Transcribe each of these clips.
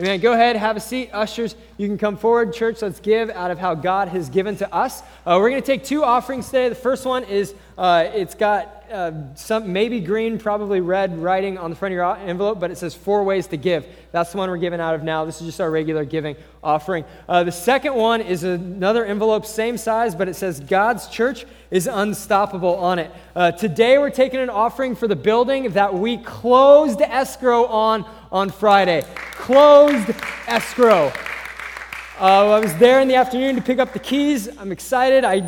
Amen. Go ahead, have a seat. Ushers, you can come forward. Church, let's give out of how God has given to us. Uh, we're going to take two offerings today. The first one is uh, it's got uh, some maybe green, probably red writing on the front of your envelope, but it says four ways to give. That's the one we're giving out of now. This is just our regular giving offering. Uh, the second one is another envelope, same size, but it says God's church is unstoppable on it. Uh, today we're taking an offering for the building that we closed escrow on on Friday. Closed escrow. Uh, I was there in the afternoon to pick up the keys. I'm excited. I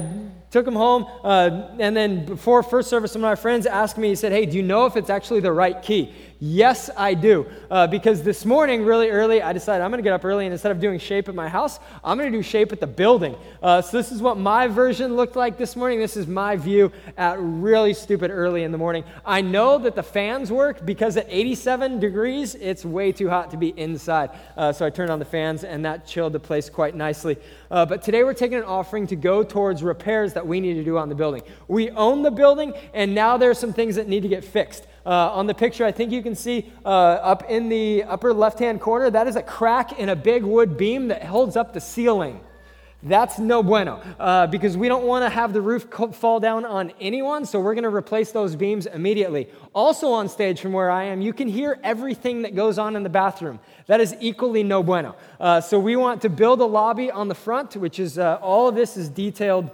took them home. Uh, and then before first service, some of my friends asked me, he said, Hey, do you know if it's actually the right key? Yes, I do. Uh, because this morning, really early, I decided I'm going to get up early and instead of doing shape at my house, I'm going to do shape at the building. Uh, so this is what my version looked like this morning. This is my view at really stupid early in the morning. I know that the fans work because at 87 degrees, it's way too hot to be inside. Uh, so I turned on the fans and that chilled the place quite nicely. Uh, but today we're taking an offering to go towards repairs that we need to do on the building. We own the building and now there's some things that need to get fixed. Uh, on the picture, I think you can see uh, up in the upper left hand corner, that is a crack in a big wood beam that holds up the ceiling. That's no bueno uh, because we don't want to have the roof fall down on anyone, so we're going to replace those beams immediately. Also, on stage from where I am, you can hear everything that goes on in the bathroom. That is equally no bueno. Uh, so, we want to build a lobby on the front, which is uh, all of this is detailed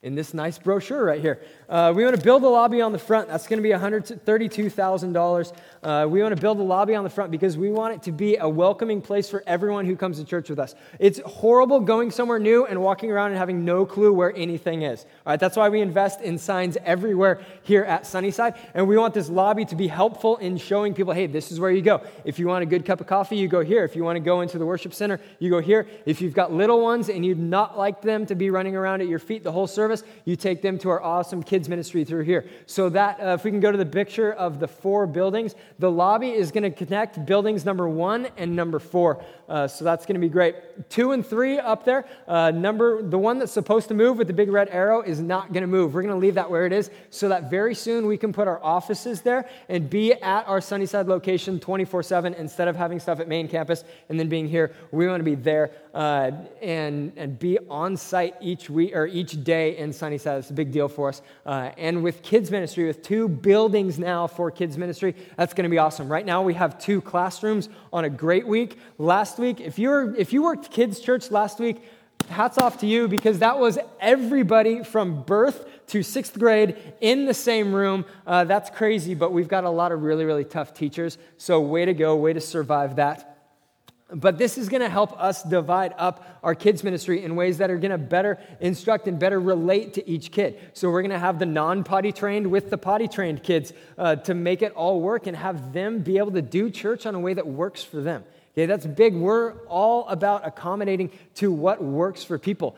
in this nice brochure right here. Uh, we want to build a lobby on the front. That's going to be $132,000. Uh, we want to build a lobby on the front because we want it to be a welcoming place for everyone who comes to church with us. It's horrible going somewhere new and walking around and having no clue where anything is. All right, that's why we invest in signs everywhere here at Sunnyside. And we want this lobby to be helpful in showing people, hey, this is where you go. If you want a good cup of coffee, you go here. If you want to go into the worship center, you go here. If you've got little ones and you'd not like them to be running around at your feet the whole service, you take them to our awesome kids kids ministry through here. So that, uh, if we can go to the picture of the four buildings, the lobby is going to connect buildings number one and number four. Uh, so that's going to be great. Two and three up there. Uh, number the one that's supposed to move with the big red arrow is not going to move. We're going to leave that where it is, so that very soon we can put our offices there and be at our Sunnyside location 24/7 instead of having stuff at main campus and then being here. We want to be there uh, and and be on site each week or each day in Sunnyside. It's a big deal for us. Uh, and with kids ministry, with two buildings now for kids ministry, that's going to be awesome. Right now we have two classrooms on a great week. Last week. If you were, if you worked kids' church last week, hats off to you because that was everybody from birth to sixth grade in the same room. Uh, that's crazy, but we've got a lot of really, really tough teachers. So, way to go, way to survive that. But this is going to help us divide up our kids' ministry in ways that are going to better instruct and better relate to each kid. So, we're going to have the non potty trained with the potty trained kids uh, to make it all work and have them be able to do church on a way that works for them. Okay, that's big. We're all about accommodating to what works for people.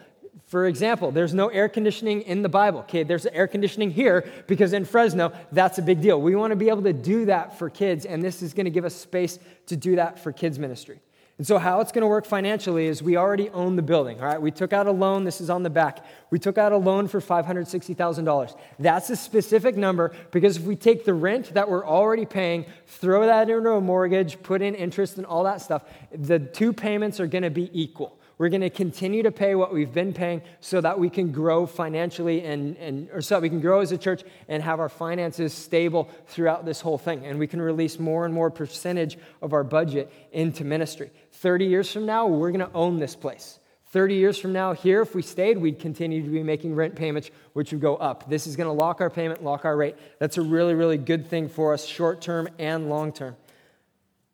For example, there's no air conditioning in the Bible. Okay, there's air conditioning here because in Fresno, that's a big deal. We want to be able to do that for kids, and this is going to give us space to do that for kids' ministry. And so, how it's going to work financially is we already own the building, all right? We took out a loan, this is on the back. We took out a loan for $560,000. That's a specific number because if we take the rent that we're already paying, throw that into a mortgage, put in interest and all that stuff, the two payments are going to be equal. We're going to continue to pay what we've been paying so that we can grow financially and, and or so that we can grow as a church and have our finances stable throughout this whole thing. And we can release more and more percentage of our budget into ministry. 30 years from now, we're going to own this place. 30 years from now, here, if we stayed, we'd continue to be making rent payments, which would go up. This is going to lock our payment, lock our rate. That's a really, really good thing for us, short term and long term.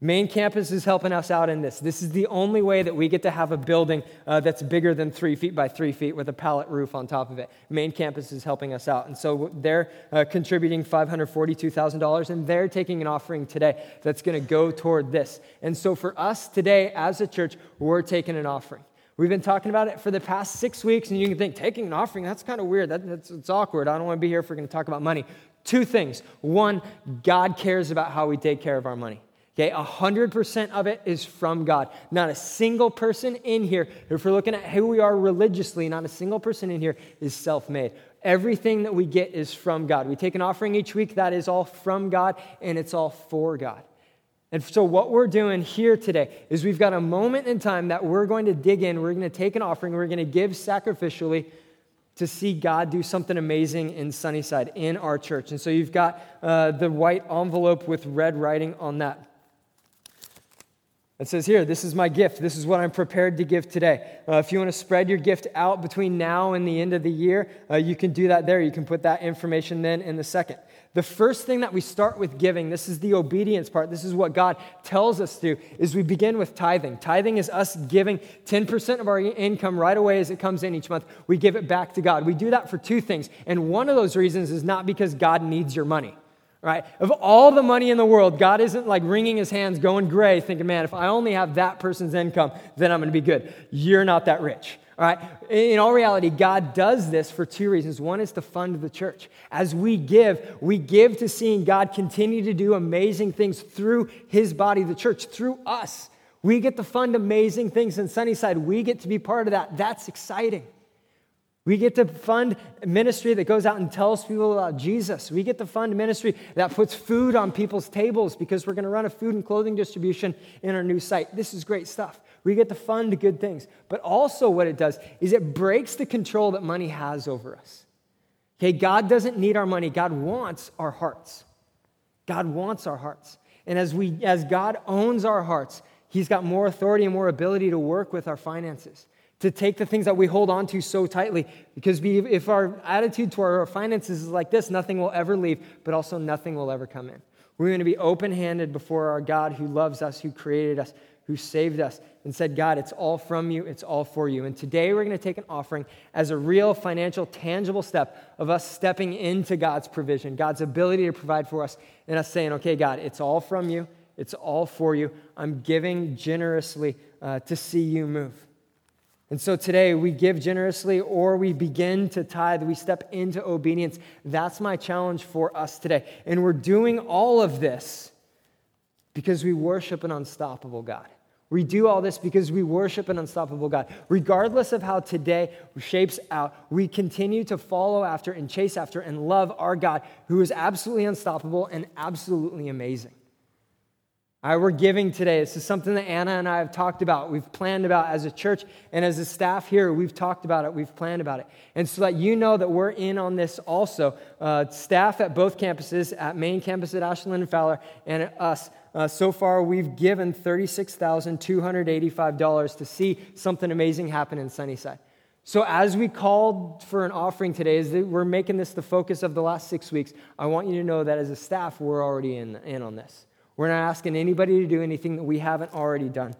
Main campus is helping us out in this. This is the only way that we get to have a building uh, that's bigger than three feet by three feet with a pallet roof on top of it. Main campus is helping us out. And so they're uh, contributing $542,000, and they're taking an offering today that's going to go toward this. And so for us today as a church, we're taking an offering. We've been talking about it for the past six weeks, and you can think, taking an offering, that's kind of weird. That, that's, it's awkward. I don't want to be here if we're going to talk about money. Two things. One, God cares about how we take care of our money. Okay, 100% of it is from God. Not a single person in here, if we're looking at who we are religiously, not a single person in here is self made. Everything that we get is from God. We take an offering each week, that is all from God, and it's all for God. And so, what we're doing here today is we've got a moment in time that we're going to dig in, we're going to take an offering, we're going to give sacrificially to see God do something amazing in Sunnyside, in our church. And so, you've got uh, the white envelope with red writing on that. It says here, this is my gift. This is what I'm prepared to give today. Uh, if you want to spread your gift out between now and the end of the year, uh, you can do that there. You can put that information then in the second. The first thing that we start with giving, this is the obedience part, this is what God tells us to, is we begin with tithing. Tithing is us giving 10% of our income right away as it comes in each month. We give it back to God. We do that for two things. And one of those reasons is not because God needs your money right? Of all the money in the world, God isn't like wringing his hands, going gray, thinking, man, if I only have that person's income, then I'm going to be good. You're not that rich. All right. In all reality, God does this for two reasons. One is to fund the church. As we give, we give to seeing God continue to do amazing things through his body, the church, through us. We get to fund amazing things in Sunnyside. We get to be part of that. That's exciting. We get to fund ministry that goes out and tells people about Jesus. We get to fund ministry that puts food on people's tables because we're going to run a food and clothing distribution in our new site. This is great stuff. We get to fund good things. But also, what it does is it breaks the control that money has over us. Okay, God doesn't need our money, God wants our hearts. God wants our hearts. And as, we, as God owns our hearts, He's got more authority and more ability to work with our finances to take the things that we hold on to so tightly. Because we, if our attitude toward our finances is like this, nothing will ever leave, but also nothing will ever come in. We're going to be open handed before our God who loves us, who created us, who saved us, and said, God, it's all from you, it's all for you. And today we're going to take an offering as a real financial, tangible step of us stepping into God's provision, God's ability to provide for us, and us saying, okay, God, it's all from you, it's all for you. I'm giving generously uh, to see you move. And so today we give generously or we begin to tithe, we step into obedience. That's my challenge for us today. And we're doing all of this because we worship an unstoppable God. We do all this because we worship an unstoppable God. Regardless of how today shapes out, we continue to follow after and chase after and love our God who is absolutely unstoppable and absolutely amazing. We're giving today. This is something that Anna and I have talked about. We've planned about as a church and as a staff here. We've talked about it. We've planned about it. And so that you know that we're in on this also. Uh, staff at both campuses, at main campus at Ashlan and Fowler, and at us. Uh, so far, we've given $36,285 to see something amazing happen in Sunnyside. So, as we called for an offering today, as we're making this the focus of the last six weeks, I want you to know that as a staff, we're already in, in on this. We're not asking anybody to do anything that we haven't already done.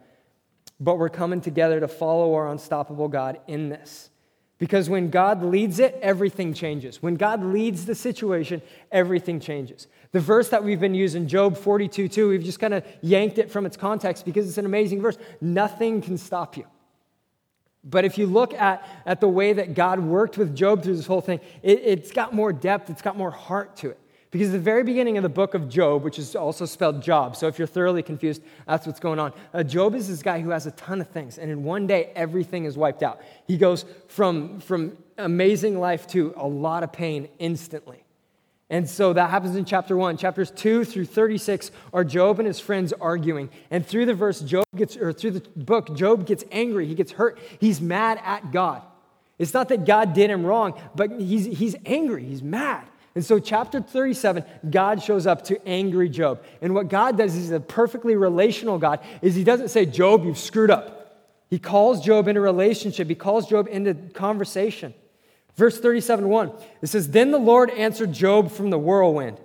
But we're coming together to follow our unstoppable God in this. Because when God leads it, everything changes. When God leads the situation, everything changes. The verse that we've been using, Job 42 2, we've just kind of yanked it from its context because it's an amazing verse. Nothing can stop you. But if you look at, at the way that God worked with Job through this whole thing, it, it's got more depth, it's got more heart to it. Because the very beginning of the book of Job, which is also spelled Job, so if you're thoroughly confused, that's what's going on. Uh, Job is this guy who has a ton of things, and in one day, everything is wiped out. He goes from, from amazing life to a lot of pain instantly. And so that happens in chapter 1. Chapters 2 through 36 are Job and his friends arguing. And through the verse, Job gets, or through the book, Job gets angry. He gets hurt. He's mad at God. It's not that God did him wrong, but he's, he's angry. He's mad. And so, chapter 37, God shows up to angry Job. And what God does is a perfectly relational God, is he doesn't say, Job, you've screwed up. He calls Job into relationship, he calls Job into conversation. Verse 37 1, it says, Then the Lord answered Job from the whirlwind.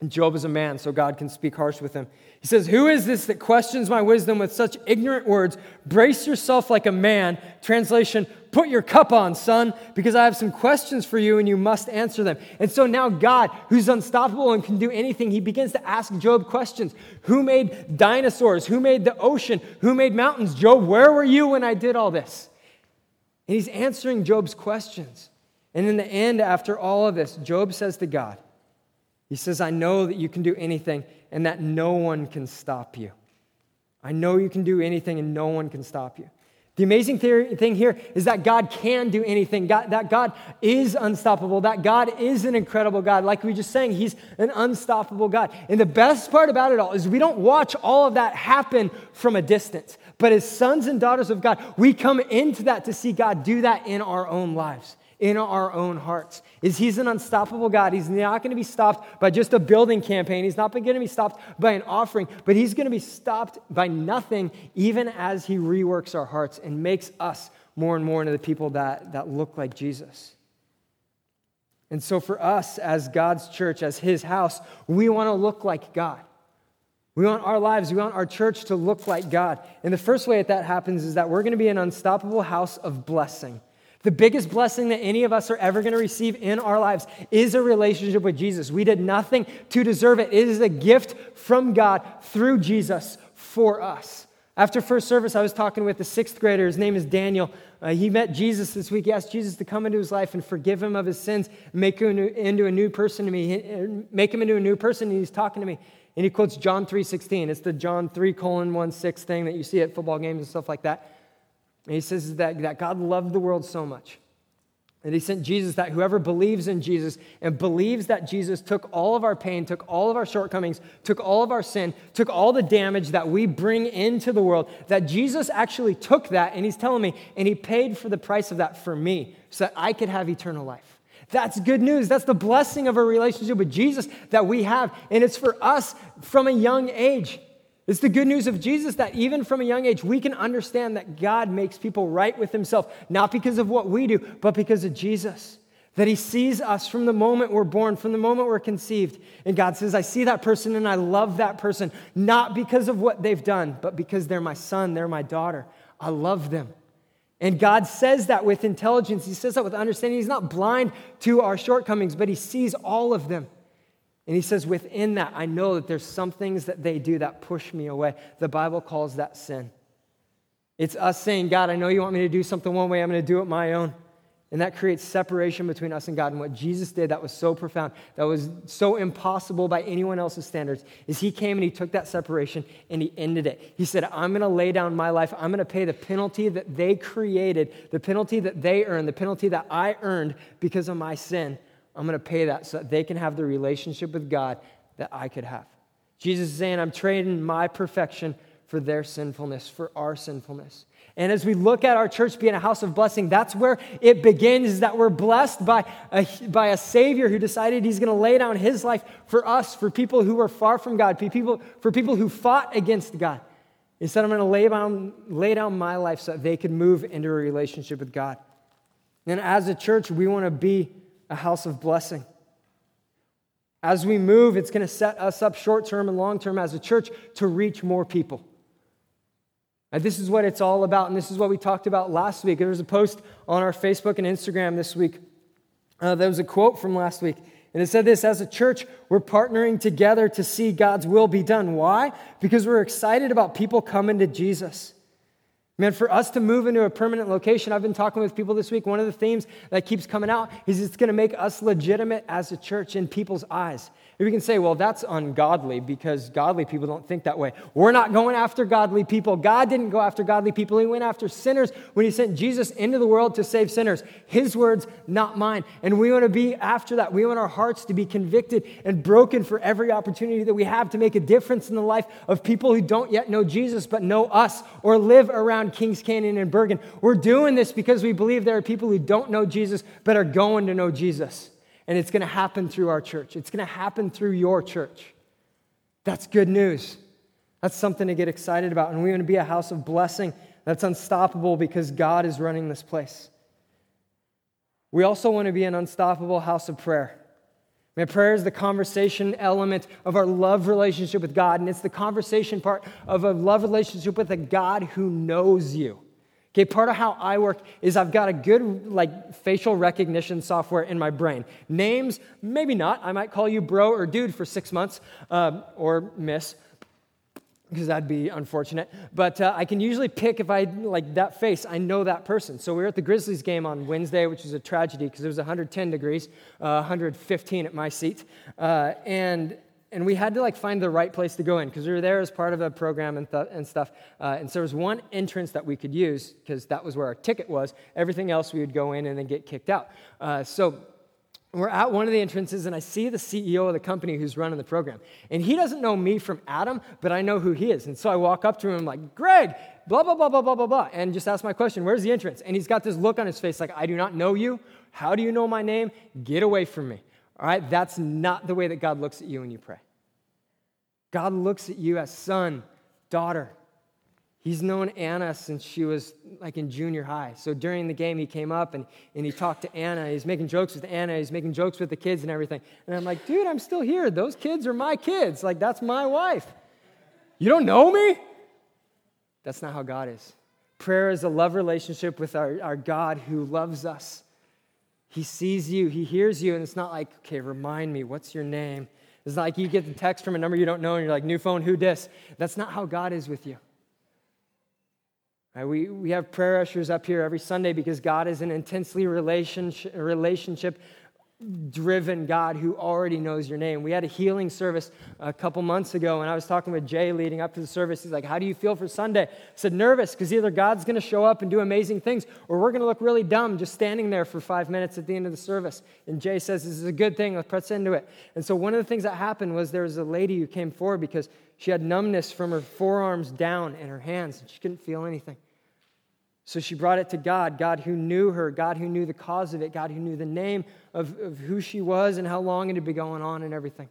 And Job is a man, so God can speak harsh with him. He says, Who is this that questions my wisdom with such ignorant words? Brace yourself like a man. Translation, put your cup on, son, because I have some questions for you and you must answer them. And so now God, who's unstoppable and can do anything, he begins to ask Job questions. Who made dinosaurs? Who made the ocean? Who made mountains? Job, where were you when I did all this? And he's answering Job's questions. And in the end, after all of this, Job says to God, he says, I know that you can do anything and that no one can stop you. I know you can do anything and no one can stop you. The amazing theory, thing here is that God can do anything, God, that God is unstoppable, that God is an incredible God. Like we just saying, He's an unstoppable God. And the best part about it all is we don't watch all of that happen from a distance. But as sons and daughters of God, we come into that to see God do that in our own lives in our own hearts. Is he's an unstoppable god. He's not going to be stopped by just a building campaign. He's not going to be stopped by an offering but he's going to be stopped by nothing even as he reworks our hearts and makes us more and more into the people that, that look like jesus. And so for us as god's church as his house we want to look like god. We want our lives, we want our church to look like God. And the first way that that happens is that we're going to be an unstoppable house of blessing. The biggest blessing that any of us are ever going to receive in our lives is a relationship with Jesus. We did nothing to deserve it. It is a gift from God through Jesus for us. After first service, I was talking with a sixth grader. His name is Daniel. Uh, he met Jesus this week. He asked Jesus to come into his life and forgive him of his sins, make him into a new person to me, make him into a new person. And he's talking to me. And he quotes John 3.16. It's the John 3 colon 1 6 thing that you see at football games and stuff like that. And he says that, that God loved the world so much that he sent Jesus, that whoever believes in Jesus and believes that Jesus took all of our pain, took all of our shortcomings, took all of our sin, took all the damage that we bring into the world, that Jesus actually took that, and he's telling me, and he paid for the price of that for me so that I could have eternal life. That's good news. That's the blessing of a relationship with Jesus that we have. And it's for us from a young age. It's the good news of Jesus that even from a young age, we can understand that God makes people right with Himself, not because of what we do, but because of Jesus. That He sees us from the moment we're born, from the moment we're conceived. And God says, I see that person and I love that person, not because of what they've done, but because they're my son, they're my daughter. I love them. And God says that with intelligence. He says that with understanding. He's not blind to our shortcomings, but He sees all of them. And he says, within that, I know that there's some things that they do that push me away. The Bible calls that sin. It's us saying, God, I know you want me to do something one way, I'm going to do it my own. And that creates separation between us and God. And what Jesus did that was so profound, that was so impossible by anyone else's standards, is he came and he took that separation and he ended it. He said, I'm going to lay down my life. I'm going to pay the penalty that they created, the penalty that they earned, the penalty that I earned because of my sin. I'm going to pay that so that they can have the relationship with God that I could have. Jesus is saying, I'm trading my perfection for their sinfulness, for our sinfulness. And as we look at our church being a house of blessing, that's where it begins, that we're blessed by a, by a Savior who decided he's going to lay down his life for us, for people who are far from God, people, for people who fought against God. He said, I'm going to lay down, lay down my life so that they can move into a relationship with God. And as a church, we want to be a house of blessing. As we move, it's going to set us up short term and long term as a church to reach more people. And this is what it's all about, and this is what we talked about last week. There was a post on our Facebook and Instagram this week. Uh, there was a quote from last week, and it said this As a church, we're partnering together to see God's will be done. Why? Because we're excited about people coming to Jesus. Man, for us to move into a permanent location, I've been talking with people this week. One of the themes that keeps coming out is it's going to make us legitimate as a church in people's eyes. If we can say, well, that's ungodly because godly people don't think that way. We're not going after godly people. God didn't go after godly people. He went after sinners when He sent Jesus into the world to save sinners. His words, not mine. And we want to be after that. We want our hearts to be convicted and broken for every opportunity that we have to make a difference in the life of people who don't yet know Jesus but know us or live around Kings Canyon and Bergen. We're doing this because we believe there are people who don't know Jesus but are going to know Jesus. And it's going to happen through our church, it's going to happen through your church. That's good news. That's something to get excited about. And we want to be a house of blessing that's unstoppable because God is running this place. We also want to be an unstoppable house of prayer. Man, prayer is the conversation element of our love relationship with God, and it's the conversation part of a love relationship with a God who knows you. Okay, part of how I work is I've got a good like facial recognition software in my brain. Names, maybe not. I might call you bro or dude for six months um, or miss because that'd be unfortunate. But uh, I can usually pick if I like that face, I know that person. So we were at the Grizzlies game on Wednesday, which was a tragedy because it was 110 degrees, uh, 115 at my seat. Uh, and and we had to like find the right place to go in because we were there as part of a program and, th- and stuff. Uh, and so there was one entrance that we could use because that was where our ticket was. Everything else we would go in and then get kicked out. Uh, so we're at one of the entrances and I see the CEO of the company who's running the program. And he doesn't know me from Adam, but I know who he is. And so I walk up to him like, Greg, blah, blah, blah, blah, blah, blah, blah, and just ask my question, where's the entrance? And he's got this look on his face like, I do not know you. How do you know my name? Get away from me. All right, that's not the way that God looks at you when you pray. God looks at you as son, daughter. He's known Anna since she was like in junior high. So during the game, he came up and, and he talked to Anna. He's making jokes with Anna. He's making jokes with the kids and everything. And I'm like, dude, I'm still here. Those kids are my kids. Like, that's my wife. You don't know me? That's not how God is. Prayer is a love relationship with our, our God who loves us. He sees you, He hears you, and it's not like, okay, remind me, what's your name? It's like you get the text from a number you don't know and you're like, new phone, who dis? That's not how God is with you. Right, we, we have prayer ushers up here every Sunday because God is an intensely relationship, relationship driven God who already knows your name. We had a healing service a couple months ago, and I was talking with Jay leading up to the service. He's like, How do you feel for Sunday? I said, Nervous, because either God's going to show up and do amazing things, or we're going to look really dumb just standing there for five minutes at the end of the service. And Jay says, This is a good thing. Let's press into it. And so, one of the things that happened was there was a lady who came forward because she had numbness from her forearms down and her hands, and she couldn't feel anything. So she brought it to God, God who knew her, God who knew the cause of it, God who knew the name of, of who she was and how long it had been going on and everything.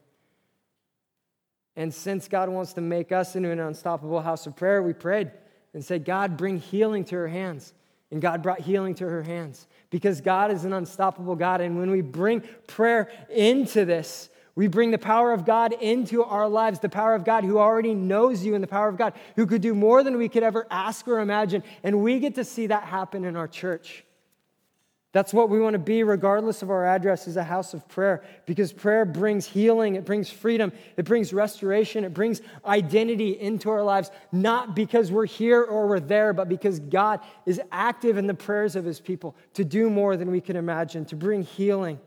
And since God wants to make us into an unstoppable house of prayer, we prayed and said, God, bring healing to her hands. And God brought healing to her hands because God is an unstoppable God. And when we bring prayer into this, we bring the power of God into our lives, the power of God who already knows you, and the power of God who could do more than we could ever ask or imagine. And we get to see that happen in our church. That's what we want to be, regardless of our address, is a house of prayer. Because prayer brings healing, it brings freedom, it brings restoration, it brings identity into our lives, not because we're here or we're there, but because God is active in the prayers of his people to do more than we can imagine, to bring healing,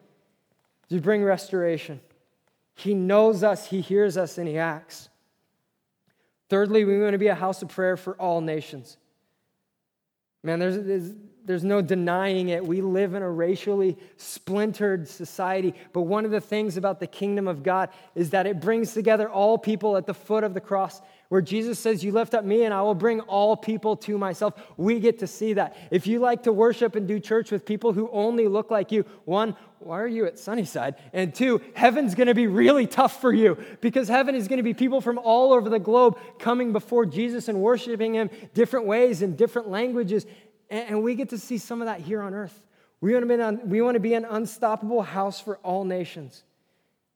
to bring restoration. He knows us, He hears us, and He acts. Thirdly, we want to be a house of prayer for all nations. Man, there's, there's, there's, no denying it. We live in a racially splintered society. But one of the things about the kingdom of God is that it brings together all people at the foot of the cross where Jesus says, You lift up me and I will bring all people to myself. We get to see that. If you like to worship and do church with people who only look like you, one, why are you at Sunnyside? And two, heaven's gonna be really tough for you because heaven is gonna be people from all over the globe coming before Jesus and worshiping him different ways in different languages. And we get to see some of that here on earth. We to be an unstoppable house for all nations.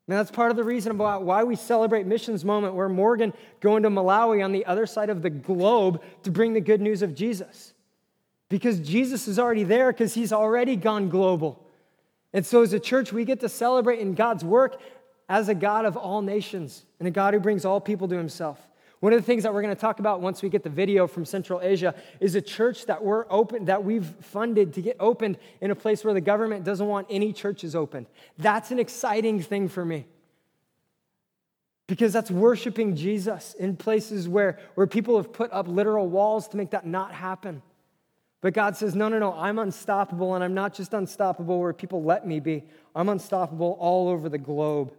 And that's part of the reason about why we celebrate Missions Moment, where Morgan going to Malawi on the other side of the globe to bring the good news of Jesus. Because Jesus is already there, because he's already gone global. And so, as a church, we get to celebrate in God's work as a God of all nations and a God who brings all people to himself. One of the things that we're going to talk about once we get the video from Central Asia is a church that we're open that we've funded to get opened in a place where the government doesn't want any churches opened. That's an exciting thing for me. Because that's worshiping Jesus in places where, where people have put up literal walls to make that not happen. But God says, no, no, no, I'm unstoppable, and I'm not just unstoppable where people let me be. I'm unstoppable all over the globe.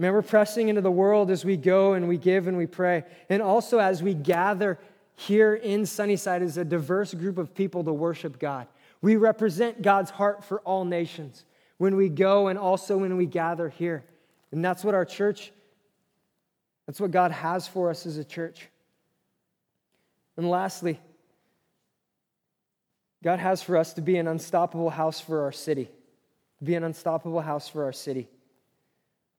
Man, we're pressing into the world as we go and we give and we pray. And also as we gather here in Sunnyside as a diverse group of people to worship God. We represent God's heart for all nations when we go and also when we gather here. And that's what our church, that's what God has for us as a church. And lastly, God has for us to be an unstoppable house for our city. Be an unstoppable house for our city.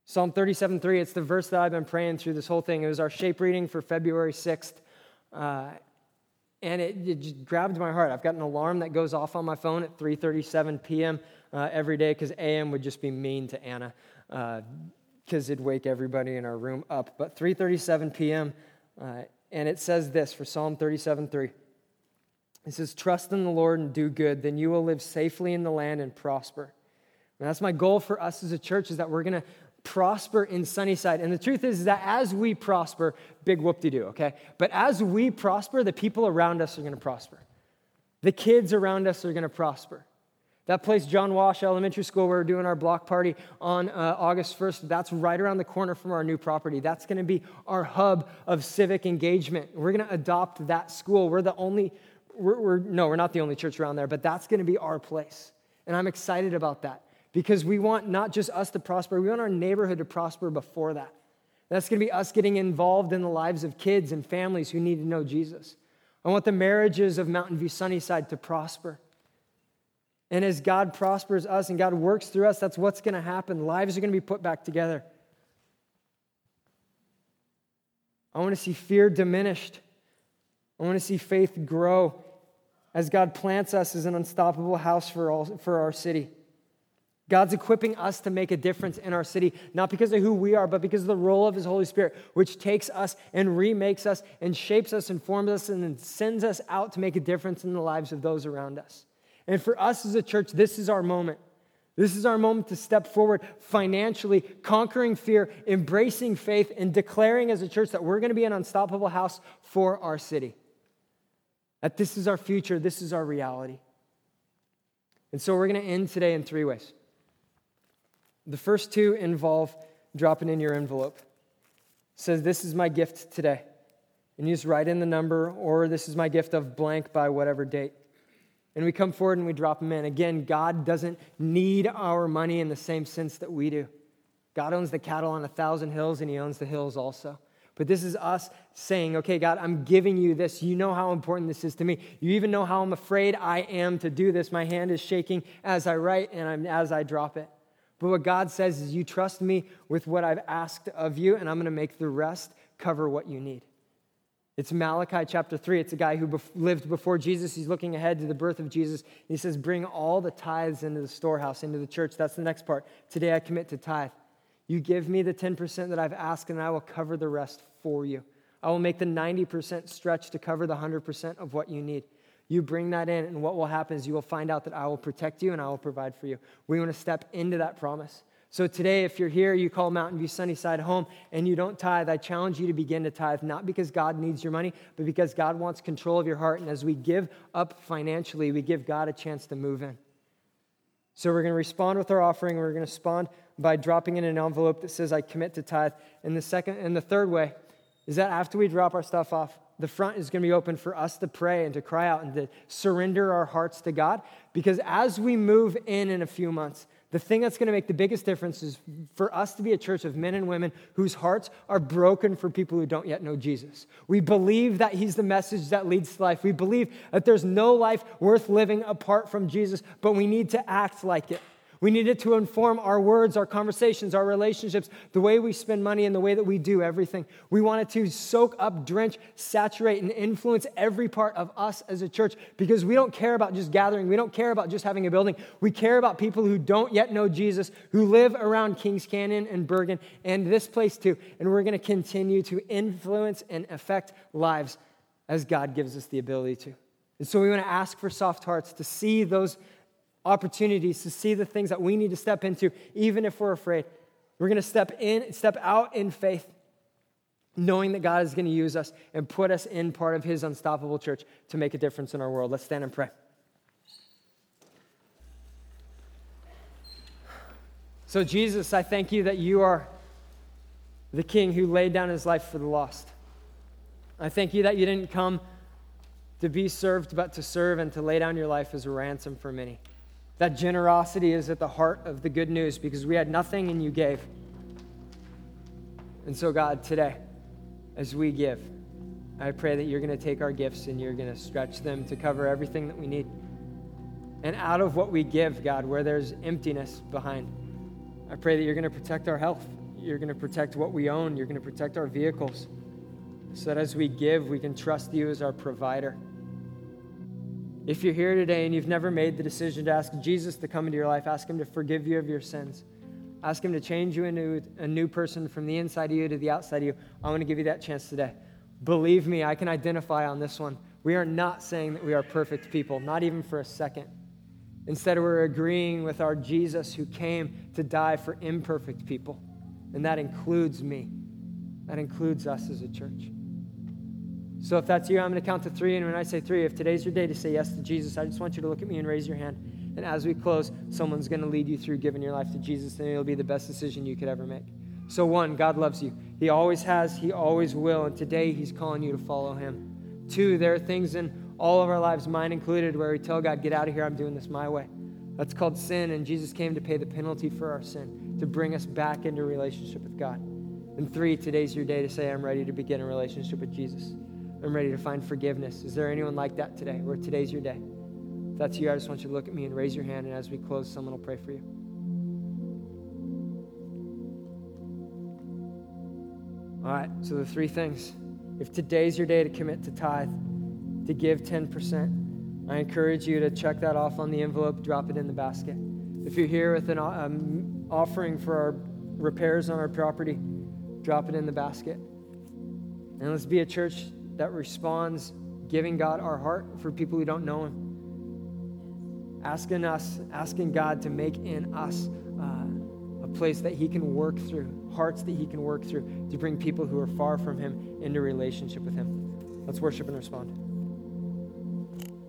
Psalm 37 3, it's the verse that I've been praying through this whole thing. It was our shape reading for February 6th. Uh, and it, it, just grabbed my heart. I've got an alarm that goes off on my phone at 3:37 p.m. Uh, every day because AM would just be mean to Anna because uh, it'd wake everybody in our room up. But 3:37 p.m. Uh, and it says this for Psalm 37:3. It says, "Trust in the Lord and do good, then you will live safely in the land and prosper." And that's my goal for us as a church is that we're going to prosper in Sunnyside. And the truth is, that as we prosper, big whoop de doo, okay? But as we prosper, the people around us are to prosper. The kids around us are to prosper. That place, John Wash Elementary School, where we're doing our block party on uh, August 1st, that's right around the corner from our new property. That's going to be our hub of civic engagement. We're going to adopt that school. We're the only, we're, we're, no, we're not the only church around there, but that's going to be our place. And I'm excited about that because we want not just us to prosper, we want our neighborhood to prosper before that. That's going to be us getting involved in the lives of kids and families who need to know Jesus. I want the marriages of Mountain View Sunnyside to prosper. And as God prospers us and God works through us, that's what's going to happen. Lives are going to be put back together. I want to see fear diminished. I want to see faith grow as God plants us as an unstoppable house for, all, for our city. God's equipping us to make a difference in our city, not because of who we are, but because of the role of His Holy Spirit, which takes us and remakes us and shapes us and forms us and then sends us out to make a difference in the lives of those around us. And for us as a church, this is our moment. This is our moment to step forward financially, conquering fear, embracing faith, and declaring as a church that we're going to be an unstoppable house for our city. That this is our future, this is our reality. And so we're going to end today in three ways. The first two involve dropping in your envelope. Says, This is my gift today. And you just write in the number, or this is my gift of blank by whatever date. And we come forward and we drop them in. Again, God doesn't need our money in the same sense that we do. God owns the cattle on a thousand hills, and He owns the hills also. But this is us saying, okay, God, I'm giving you this. You know how important this is to me. You even know how I'm afraid I am to do this. My hand is shaking as I write and I'm, as I drop it. But what God says is, You trust me with what I've asked of you, and I'm going to make the rest cover what you need. It's Malachi chapter 3. It's a guy who lived before Jesus. He's looking ahead to the birth of Jesus. He says, Bring all the tithes into the storehouse, into the church. That's the next part. Today I commit to tithe. You give me the 10% that I've asked, and I will cover the rest for you. I will make the 90% stretch to cover the 100% of what you need. You bring that in, and what will happen is you will find out that I will protect you and I will provide for you. We want to step into that promise. So today, if you're here, you call Mountain View Sunnyside home, and you don't tithe, I challenge you to begin to tithe, not because God needs your money, but because God wants control of your heart. And as we give up financially, we give God a chance to move in. So we're going to respond with our offering. We're going to respond by dropping in an envelope that says, I commit to tithe. And the second and the third way is that after we drop our stuff off, the front is going to be open for us to pray and to cry out and to surrender our hearts to God. Because as we move in in a few months, the thing that's going to make the biggest difference is for us to be a church of men and women whose hearts are broken for people who don't yet know Jesus. We believe that He's the message that leads to life. We believe that there's no life worth living apart from Jesus, but we need to act like it. We need it to inform our words, our conversations, our relationships, the way we spend money, and the way that we do everything. We want it to soak up, drench, saturate, and influence every part of us as a church because we don't care about just gathering. We don't care about just having a building. We care about people who don't yet know Jesus, who live around Kings Canyon and Bergen and this place too. And we're going to continue to influence and affect lives as God gives us the ability to. And so we want to ask for soft hearts to see those opportunities to see the things that we need to step into, even if we're afraid. We're going to step in, step out in faith, knowing that God is going to use us and put us in part of His unstoppable church to make a difference in our world. Let's stand and pray. So, Jesus, I thank you that you are the King who laid down his life for the lost. I thank you that you didn't come to be served, but to serve and to lay down your life as a ransom for many. That generosity is at the heart of the good news because we had nothing and you gave. And so, God, today, as we give, I pray that you're going to take our gifts and you're going to stretch them to cover everything that we need. And out of what we give, God, where there's emptiness behind, I pray that you're going to protect our health. You're going to protect what we own. You're going to protect our vehicles so that as we give, we can trust you as our provider. If you're here today and you've never made the decision to ask Jesus to come into your life, ask Him to forgive you of your sins. Ask Him to change you into a new person from the inside of you to the outside of you. I want to give you that chance today. Believe me, I can identify on this one. We are not saying that we are perfect people, not even for a second. Instead, we're agreeing with our Jesus who came to die for imperfect people. And that includes me. That includes us as a church. So if that's you, I'm going to count to three. And when I say three, if today's your day to say yes to Jesus, I just want you to look at me and raise your hand. And as we close, someone's going to lead you through giving your life to Jesus, and it'll be the best decision you could ever make. So, one, God loves you. He always has, He always will. And today, He's calling you to follow Him. Two, there are things in all of our lives, mine included, where we tell God, get out of here, I'm doing this my way. That's called sin, and Jesus came to pay the penalty for our sin, to bring us back into relationship with God. And three, today's your day to say, I'm ready to begin a relationship with Jesus. I'm ready to find forgiveness. Is there anyone like that today, where today's your day? If that's you, I just want you to look at me and raise your hand, and as we close, someone will pray for you. All right, so the three things. If today's your day to commit to tithe, to give 10%, I encourage you to check that off on the envelope, drop it in the basket. If you're here with an um, offering for our repairs on our property, drop it in the basket. And let's be a church that responds giving God our heart for people who don't know Him. Asking us, asking God to make in us uh, a place that He can work through, hearts that He can work through to bring people who are far from Him into relationship with Him. Let's worship and respond.